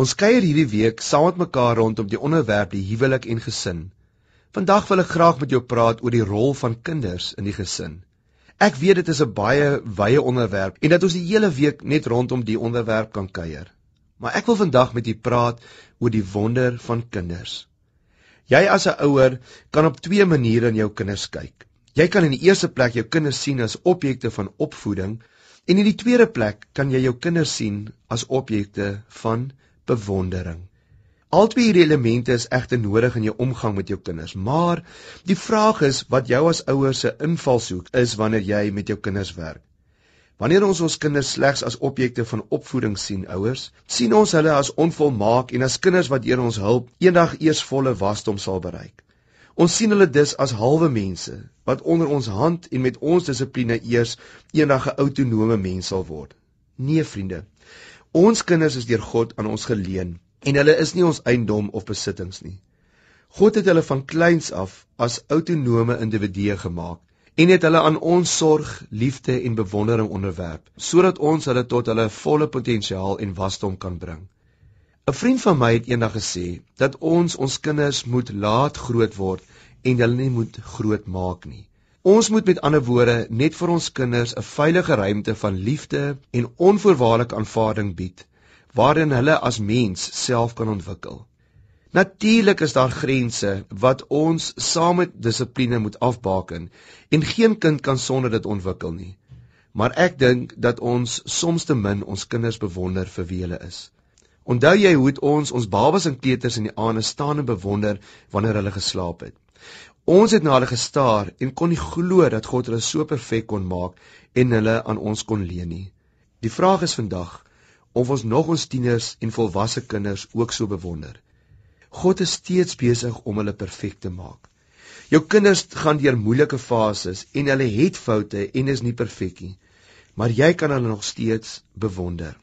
Ons kuier hierdie week saam met mekaar rondom die onderwerp die huwelik en gesin. Vandag wil ek graag met jou praat oor die rol van kinders in die gesin. Ek weet dit is 'n baie wye onderwerp en dat ons die hele week net rondom die onderwerp kan kuier. Maar ek wil vandag met u praat oor die wonder van kinders. Jy as 'n ouer kan op twee maniere in jou kinders kyk. Jy kan in die eerste plek jou kinders sien as objekte van opvoeding en in die tweede plek kan jy jou kinders sien as objekte van bewondering. Albei hierdie elemente is egter nodig in jou omgang met jou kinders, maar die vraag is wat jou as ouers se invalshoek is wanneer jy met jou kinders werk. Wanneer ons ons kinders slegs as objekte van opvoeding sien, ouers, sien ons hulle as onvolmaak en as kinders wat deur ons hulp eendag eers volle wasdom sal bereik. Ons sien hulle dus as halwe mense wat onder ons hand en met ons dissipline eers eendag 'n autonome mens sal word. Nee, vriende, Ons kinders is deur God aan ons geleen en hulle is nie ons eiendom of besittings nie. God het hulle van kleins af as autonome individue gemaak en het hulle aan ons sorg, liefde en bewondering onderwerp sodat ons hulle tot hulle volle potensiaal en wasdom kan bring. 'n Vriend van my het eendag gesê dat ons ons kinders moet laat groot word en hulle nie moet groot maak nie. Ons moet met ander woorde net vir ons kinders 'n veilige ruimte van liefde en onvoorwaardelike aanvaarding bied waarin hulle as mens self kan ontwikkel. Natuurlik is daar grense wat ons saam met dissipline moet afbaken en geen kind kan sonder dit ontwikkel nie. Maar ek dink dat ons soms te min ons kinders bewonder vir wie hulle is. Onthou jy hoe ons ons babas en kleuters in die aande staan en bewonder wanneer hulle geslaap het? Ons het na hulle gestaar en kon nie glo dat God hulle so perfek kon maak en hulle aan ons kon leen nie. Die vraag is vandag of ons nog ons tieners en volwasse kinders ook so bewonder. God is steeds besig om hulle perfek te maak. Jou kinders gaan deur moeilike fases en hulle het foute en is nie perfek nie, maar jy kan hulle nog steeds bewonder.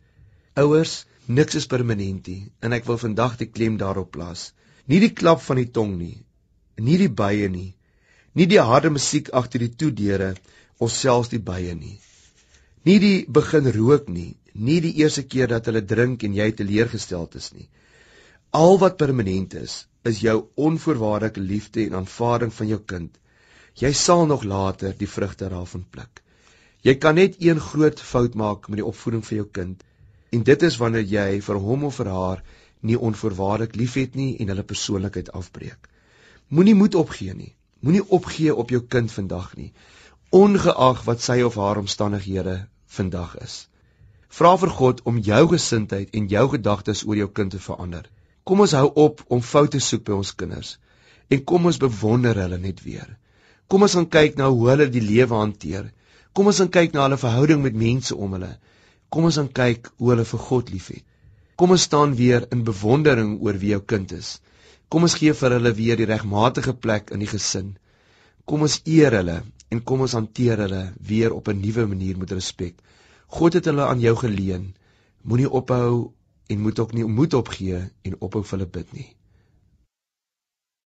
Ouers, niks is permanent nie en ek wil vandag die klem daarop plaas. Nie die klap van die tong nie, nie die bye nie, nie die harde musiek agter die toedeure of selfs die bye nie. Nie die begin rook nie, nie die eerste keer dat hulle drink en jy teleurgesteld is nie. Al wat permanent is, is jou onvoorwaardelike liefde en aanvaarding van jou kind. Jy sal nog later die vrugte daarvan pluk. Jy kan net een groot fout maak met die opvoeding van jou kind en dit is wanneer jy vir hom of vir haar nie onvoorwaardelik liefhet nie en hulle persoonlikheid afbreek. Moenie moed opgee nie. Moenie opgee op jou kind vandag nie, ongeag wat sy of haar omstandighede vandag is. Vra vir God om jou gesindheid en jou gedagtes oor jou kind te verander. Kom ons hou op om foute soek by ons kinders en kom ons bewonder hulle net weer. Kom ons gaan kyk na hoe hulle die lewe hanteer. Kom ons gaan kyk na hulle verhouding met mense om hulle. Kom ons gaan kyk hoe hulle vir God liefhet. Kom ons staan weer in bewondering oor wie jou kind is. Kom ons gee vir hulle weer die regmatige plek in die gesin. Kom ons eer hulle en kom ons hanteer hulle weer op 'n nuwe manier met respek. God het hulle aan jou geleen. Moenie ophou en moet ook nie moed opgee en ophou vir hulle bid nie.